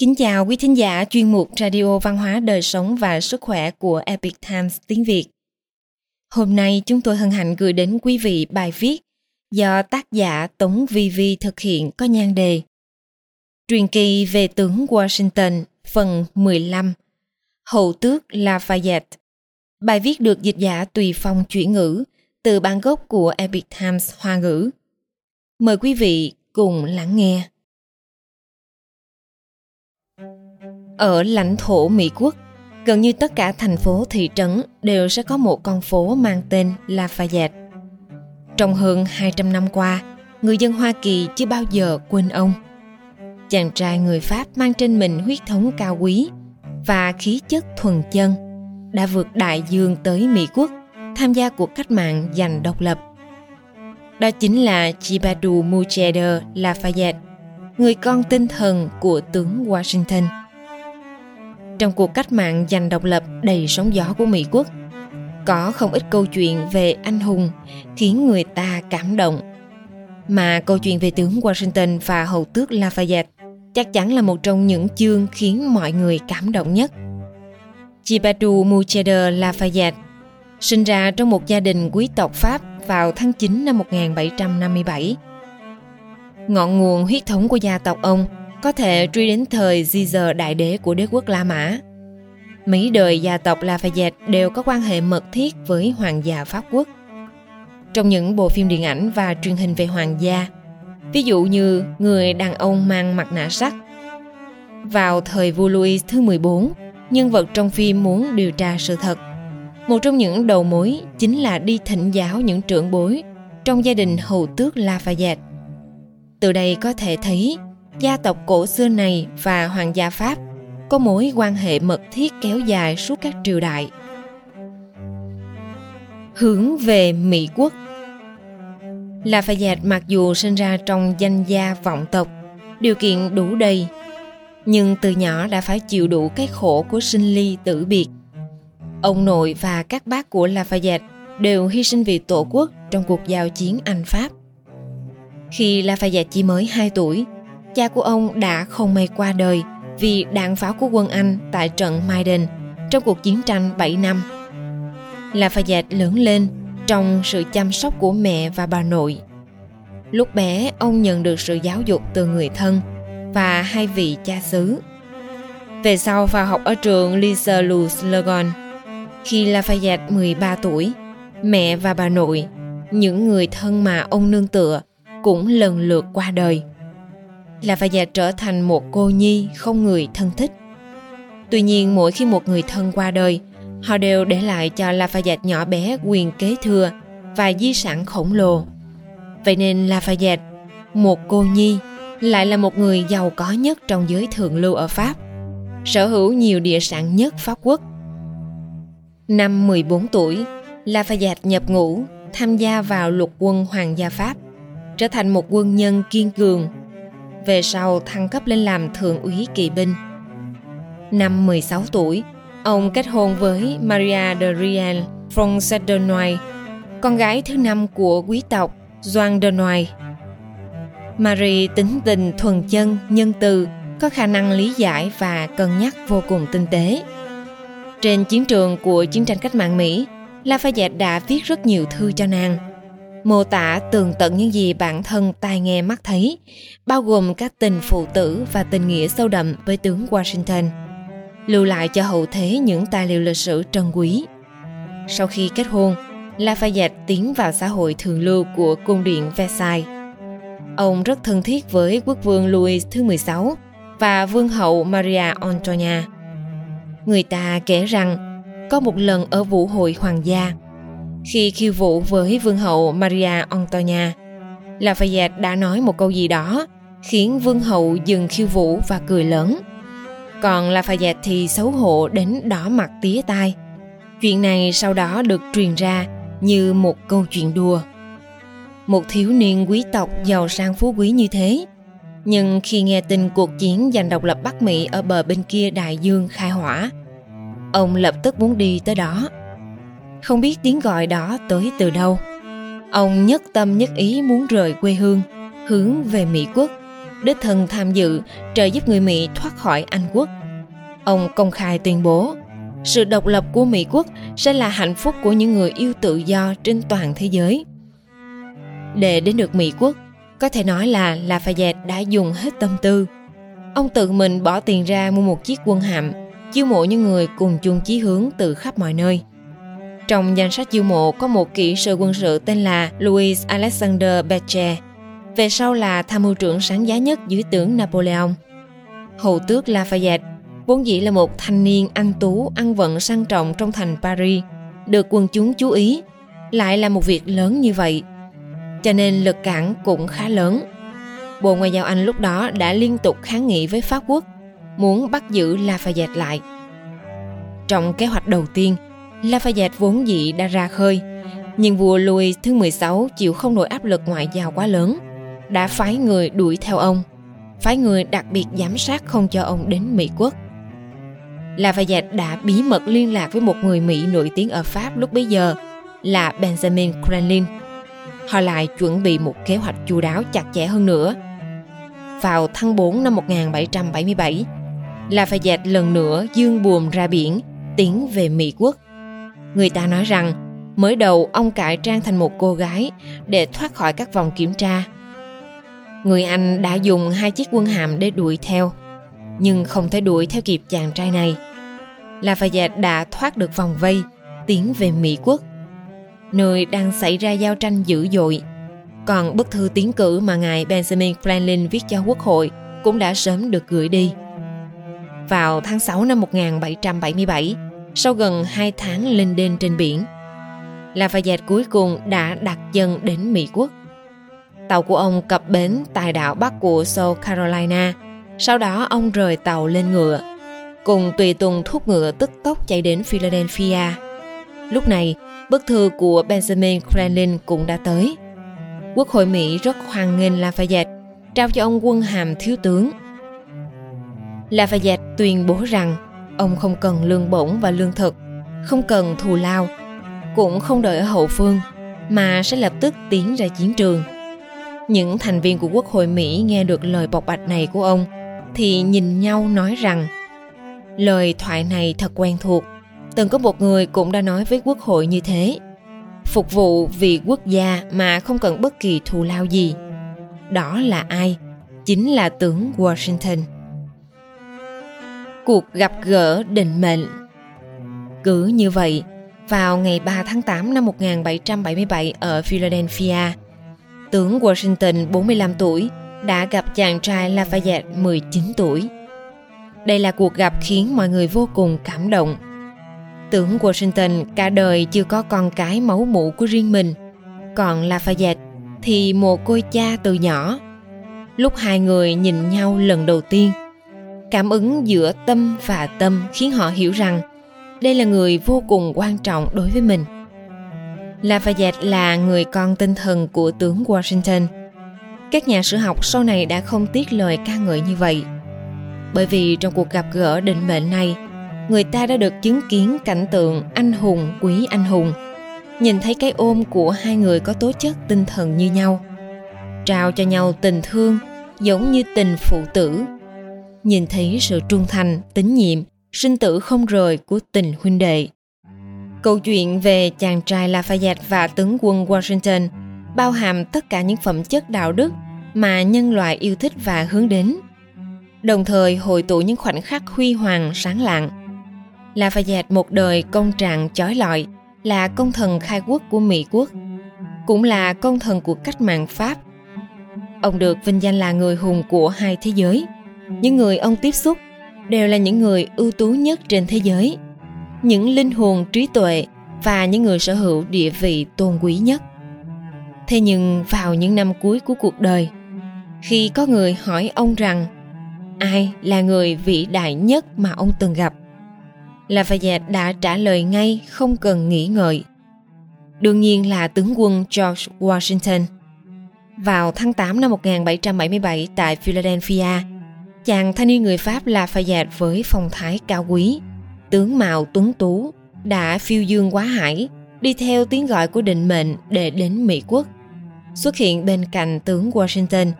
Kính chào quý thính giả chuyên mục Radio Văn hóa Đời Sống và Sức Khỏe của Epic Times tiếng Việt. Hôm nay chúng tôi hân hạnh gửi đến quý vị bài viết do tác giả Tống Vi Vi thực hiện có nhan đề Truyền kỳ về tướng Washington, phần 15 Hậu tước Lafayette Bài viết được dịch giả tùy phong chuyển ngữ từ bản gốc của Epic Times Hoa ngữ. Mời quý vị cùng lắng nghe. Ở lãnh thổ Mỹ quốc, gần như tất cả thành phố thị trấn đều sẽ có một con phố mang tên Lafayette. Trong hơn 200 năm qua, người dân Hoa Kỳ chưa bao giờ quên ông. Chàng trai người Pháp mang trên mình huyết thống cao quý và khí chất thuần chân đã vượt đại dương tới Mỹ quốc tham gia cuộc cách mạng giành độc lập. Đó chính là Chibadu Mucheder Lafayette, người con tinh thần của tướng Washington. Trong cuộc cách mạng giành độc lập đầy sóng gió của Mỹ quốc, có không ít câu chuyện về anh hùng khiến người ta cảm động. Mà câu chuyện về tướng Washington và hầu tước Lafayette chắc chắn là một trong những chương khiến mọi người cảm động nhất. Chibadu Mucheder Lafayette sinh ra trong một gia đình quý tộc Pháp vào tháng 9 năm 1757. Ngọn nguồn huyết thống của gia tộc ông có thể truy đến thời di giờ đại đế của đế quốc La Mã. Mấy đời gia tộc Lafayette đều có quan hệ mật thiết với hoàng gia Pháp quốc. Trong những bộ phim điện ảnh và truyền hình về hoàng gia, ví dụ như Người đàn ông mang mặt nạ sắt. Vào thời vua Louis thứ 14, nhân vật trong phim muốn điều tra sự thật. Một trong những đầu mối chính là đi thỉnh giáo những trưởng bối trong gia đình hầu tước Lafayette. Từ đây có thể thấy gia tộc cổ xưa này và hoàng gia Pháp có mối quan hệ mật thiết kéo dài suốt các triều đại. Hướng về Mỹ quốc Lafayette mặc dù sinh ra trong danh gia vọng tộc, điều kiện đủ đầy, nhưng từ nhỏ đã phải chịu đủ cái khổ của sinh ly tử biệt. Ông nội và các bác của Lafayette đều hy sinh vì tổ quốc trong cuộc giao chiến Anh-Pháp. Khi Lafayette chỉ mới 2 tuổi, cha của ông đã không may qua đời vì đạn pháo của quân Anh tại trận Maidan trong cuộc chiến tranh 7 năm. Lafayette lớn lên trong sự chăm sóc của mẹ và bà nội. Lúc bé, ông nhận được sự giáo dục từ người thân và hai vị cha xứ. Về sau vào học ở trường Lisa Luz Legon. Khi Lafayette 13 tuổi, mẹ và bà nội, những người thân mà ông nương tựa, cũng lần lượt qua đời là và già trở thành một cô nhi không người thân thích. Tuy nhiên mỗi khi một người thân qua đời, họ đều để lại cho Lafayette nhỏ bé quyền kế thừa và di sản khổng lồ. Vậy nên Lafayette, một cô nhi, lại là một người giàu có nhất trong giới thượng lưu ở Pháp, sở hữu nhiều địa sản nhất Pháp quốc. Năm 14 tuổi, Lafayette nhập ngũ, tham gia vào lục quân Hoàng gia Pháp, trở thành một quân nhân kiên cường. Về sau thăng cấp lên làm thượng úy kỵ binh. Năm 16 tuổi, ông kết hôn với Maria de Riel Frances de con gái thứ năm của quý tộc Joan de Noy. Marie tính tình thuần chân, nhân từ, có khả năng lý giải và cân nhắc vô cùng tinh tế. Trên chiến trường của chiến tranh cách mạng Mỹ, Lafayette đã viết rất nhiều thư cho nàng, mô tả tường tận những gì bản thân tai nghe mắt thấy, bao gồm các tình phụ tử và tình nghĩa sâu đậm với tướng Washington, lưu lại cho hậu thế những tài liệu lịch sử trân quý. Sau khi kết hôn, Lafayette tiến vào xã hội thường lưu của cung điện Versailles. Ông rất thân thiết với quốc vương Louis thứ 16 và vương hậu Maria Antonia. Người ta kể rằng có một lần ở vũ hội hoàng gia, khi khiêu vũ với vương hậu Maria Antonia, Lafayette đã nói một câu gì đó khiến vương hậu dừng khiêu vũ và cười lớn. Còn Lafayette thì xấu hổ đến đỏ mặt tía tai. Chuyện này sau đó được truyền ra như một câu chuyện đùa. Một thiếu niên quý tộc giàu sang phú quý như thế, nhưng khi nghe tin cuộc chiến giành độc lập Bắc Mỹ ở bờ bên kia đại dương khai hỏa, ông lập tức muốn đi tới đó. Không biết tiếng gọi đó tới từ đâu. Ông nhất tâm nhất ý muốn rời quê hương, hướng về Mỹ quốc. đích thân tham dự trợ giúp người Mỹ thoát khỏi Anh quốc. Ông công khai tuyên bố, sự độc lập của Mỹ quốc sẽ là hạnh phúc của những người yêu tự do trên toàn thế giới. Để đến được Mỹ quốc, có thể nói là Lafayette đã dùng hết tâm tư. Ông tự mình bỏ tiền ra mua một chiếc quân hạm, chiêu mộ những người cùng chung chí hướng từ khắp mọi nơi. Trong danh sách chiêu mộ có một kỹ sư quân sự tên là Louis Alexander Bechet, về sau là tham mưu trưởng sáng giá nhất dưới tướng Napoleon. Hầu tước Lafayette vốn dĩ là một thanh niên anh tú ăn vận sang trọng trong thành Paris, được quân chúng chú ý, lại là một việc lớn như vậy. Cho nên lực cản cũng khá lớn. Bộ Ngoại giao Anh lúc đó đã liên tục kháng nghị với Pháp quốc, muốn bắt giữ Lafayette lại. Trong kế hoạch đầu tiên, Lafayette vốn dĩ đã ra khơi, nhưng vua Louis thứ 16 chịu không nổi áp lực ngoại giao quá lớn, đã phái người đuổi theo ông, phái người đặc biệt giám sát không cho ông đến Mỹ quốc. Lafayette đã bí mật liên lạc với một người Mỹ nổi tiếng ở Pháp lúc bấy giờ là Benjamin Franklin. Họ lại chuẩn bị một kế hoạch chu đáo chặt chẽ hơn nữa. Vào tháng 4 năm 1777, Lafayette lần nữa dương buồm ra biển, tiến về Mỹ quốc. Người ta nói rằng, mới đầu ông cải trang thành một cô gái để thoát khỏi các vòng kiểm tra. Người Anh đã dùng hai chiếc quân hàm để đuổi theo, nhưng không thể đuổi theo kịp chàng trai này. Lafayette đã thoát được vòng vây, tiến về Mỹ quốc, nơi đang xảy ra giao tranh dữ dội. Còn bức thư tiến cử mà ngài Benjamin Franklin viết cho quốc hội cũng đã sớm được gửi đi. Vào tháng 6 năm 1777, sau gần 2 tháng lên đên trên biển, Lafayette cuối cùng đã đặt chân đến Mỹ quốc. Tàu của ông cập bến tại đảo Bắc của South Carolina. Sau đó ông rời tàu lên ngựa, cùng tùy tùng thúc ngựa tức tốc chạy đến Philadelphia. Lúc này, bức thư của Benjamin Franklin cũng đã tới. Quốc hội Mỹ rất hoan nghênh Lafayette, trao cho ông quân hàm thiếu tướng. Lafayette tuyên bố rằng ông không cần lương bổng và lương thực, không cần thù lao, cũng không đợi ở hậu phương, mà sẽ lập tức tiến ra chiến trường. Những thành viên của Quốc hội Mỹ nghe được lời bộc bạch này của ông thì nhìn nhau nói rằng lời thoại này thật quen thuộc. Từng có một người cũng đã nói với Quốc hội như thế. Phục vụ vì quốc gia mà không cần bất kỳ thù lao gì. Đó là ai? Chính là tướng Washington. Cuộc gặp gỡ định mệnh Cứ như vậy, vào ngày 3 tháng 8 năm 1777 ở Philadelphia, tướng Washington 45 tuổi đã gặp chàng trai Lafayette 19 tuổi. Đây là cuộc gặp khiến mọi người vô cùng cảm động. Tướng Washington cả đời chưa có con cái máu mủ của riêng mình, còn Lafayette thì một cô cha từ nhỏ. Lúc hai người nhìn nhau lần đầu tiên, cảm ứng giữa tâm và tâm khiến họ hiểu rằng đây là người vô cùng quan trọng đối với mình. Lafayette là người con tinh thần của tướng Washington. Các nhà sử học sau này đã không tiếc lời ca ngợi như vậy. Bởi vì trong cuộc gặp gỡ định mệnh này, người ta đã được chứng kiến cảnh tượng anh hùng quý anh hùng, nhìn thấy cái ôm của hai người có tố chất tinh thần như nhau, trao cho nhau tình thương giống như tình phụ tử, nhìn thấy sự trung thành, tín nhiệm, sinh tử không rời của tình huynh đệ. Câu chuyện về chàng trai Lafayette và tướng quân Washington bao hàm tất cả những phẩm chất đạo đức mà nhân loại yêu thích và hướng đến, đồng thời hội tụ những khoảnh khắc huy hoàng sáng lạng. Lafayette một đời công trạng chói lọi, là công thần khai quốc của Mỹ quốc, cũng là công thần của cách mạng Pháp. Ông được vinh danh là người hùng của hai thế giới. Những người ông tiếp xúc đều là những người ưu tú nhất trên thế giới những linh hồn trí tuệ và những người sở hữu địa vị tôn quý nhất thế nhưng vào những năm cuối của cuộc đời khi có người hỏi ông rằng ai là người vĩ đại nhất mà ông từng gặp Lafayette đã trả lời ngay không cần nghĩ ngợi. Đương nhiên là tướng quân George Washington. Vào tháng 8 năm 1777 tại Philadelphia, chàng thanh niên người Pháp là Lafayette với phong thái cao quý, tướng mạo tuấn tú, đã phiêu dương quá hải, đi theo tiếng gọi của định mệnh để đến Mỹ quốc. Xuất hiện bên cạnh tướng Washington.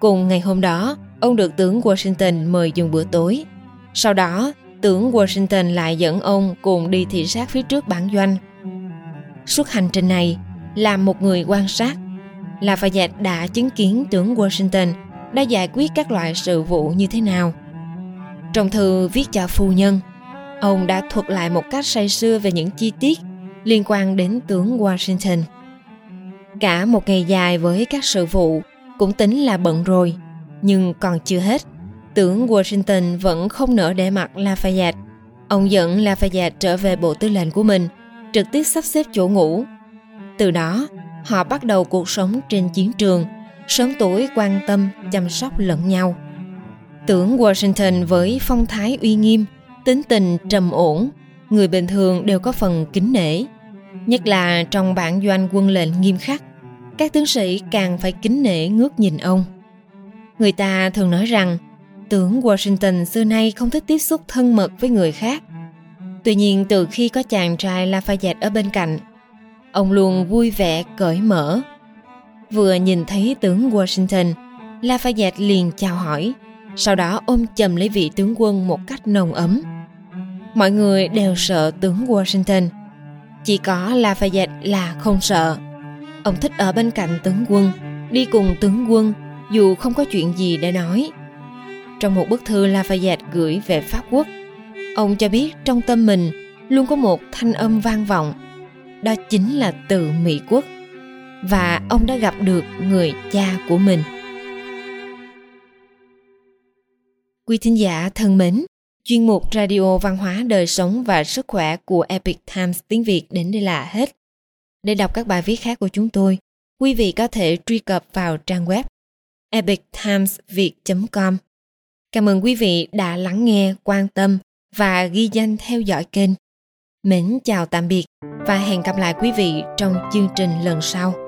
Cùng ngày hôm đó, ông được tướng Washington mời dùng bữa tối. Sau đó, tướng Washington lại dẫn ông cùng đi thị sát phía trước bản doanh. Suốt hành trình này, làm một người quan sát, Lafayette đã chứng kiến tướng Washington đã giải quyết các loại sự vụ như thế nào. Trong thư viết cho phu nhân, ông đã thuật lại một cách say sưa về những chi tiết liên quan đến tướng Washington. Cả một ngày dài với các sự vụ cũng tính là bận rồi, nhưng còn chưa hết. Tướng Washington vẫn không nỡ để mặt Lafayette. Ông dẫn Lafayette trở về bộ tư lệnh của mình, trực tiếp sắp xếp chỗ ngủ. Từ đó, họ bắt đầu cuộc sống trên chiến trường, sớm tuổi quan tâm, chăm sóc lẫn nhau. Tướng Washington với phong thái uy nghiêm, tính tình trầm ổn, người bình thường đều có phần kính nể. Nhất là trong bản doanh quân lệnh nghiêm khắc, các tướng sĩ càng phải kính nể ngước nhìn ông. Người ta thường nói rằng tướng Washington xưa nay không thích tiếp xúc thân mật với người khác. Tuy nhiên từ khi có chàng trai Lafayette ở bên cạnh, ông luôn vui vẻ cởi mở. Vừa nhìn thấy tướng Washington, Lafayette liền chào hỏi, sau đó ôm chầm lấy vị tướng quân một cách nồng ấm. Mọi người đều sợ tướng Washington, chỉ có Lafayette là không sợ. Ông thích ở bên cạnh tướng quân, đi cùng tướng quân dù không có chuyện gì để nói. Trong một bức thư Lafayette gửi về Pháp Quốc, ông cho biết trong tâm mình luôn có một thanh âm vang vọng, đó chính là từ Mỹ Quốc. Và ông đã gặp được người cha của mình. Quý thính giả thân mến, chuyên mục Radio Văn hóa Đời Sống và Sức Khỏe của Epic Times tiếng Việt đến đây là hết. Để đọc các bài viết khác của chúng tôi, quý vị có thể truy cập vào trang web epictimesviet.com. Cảm ơn quý vị đã lắng nghe, quan tâm và ghi danh theo dõi kênh. Mến chào tạm biệt và hẹn gặp lại quý vị trong chương trình lần sau.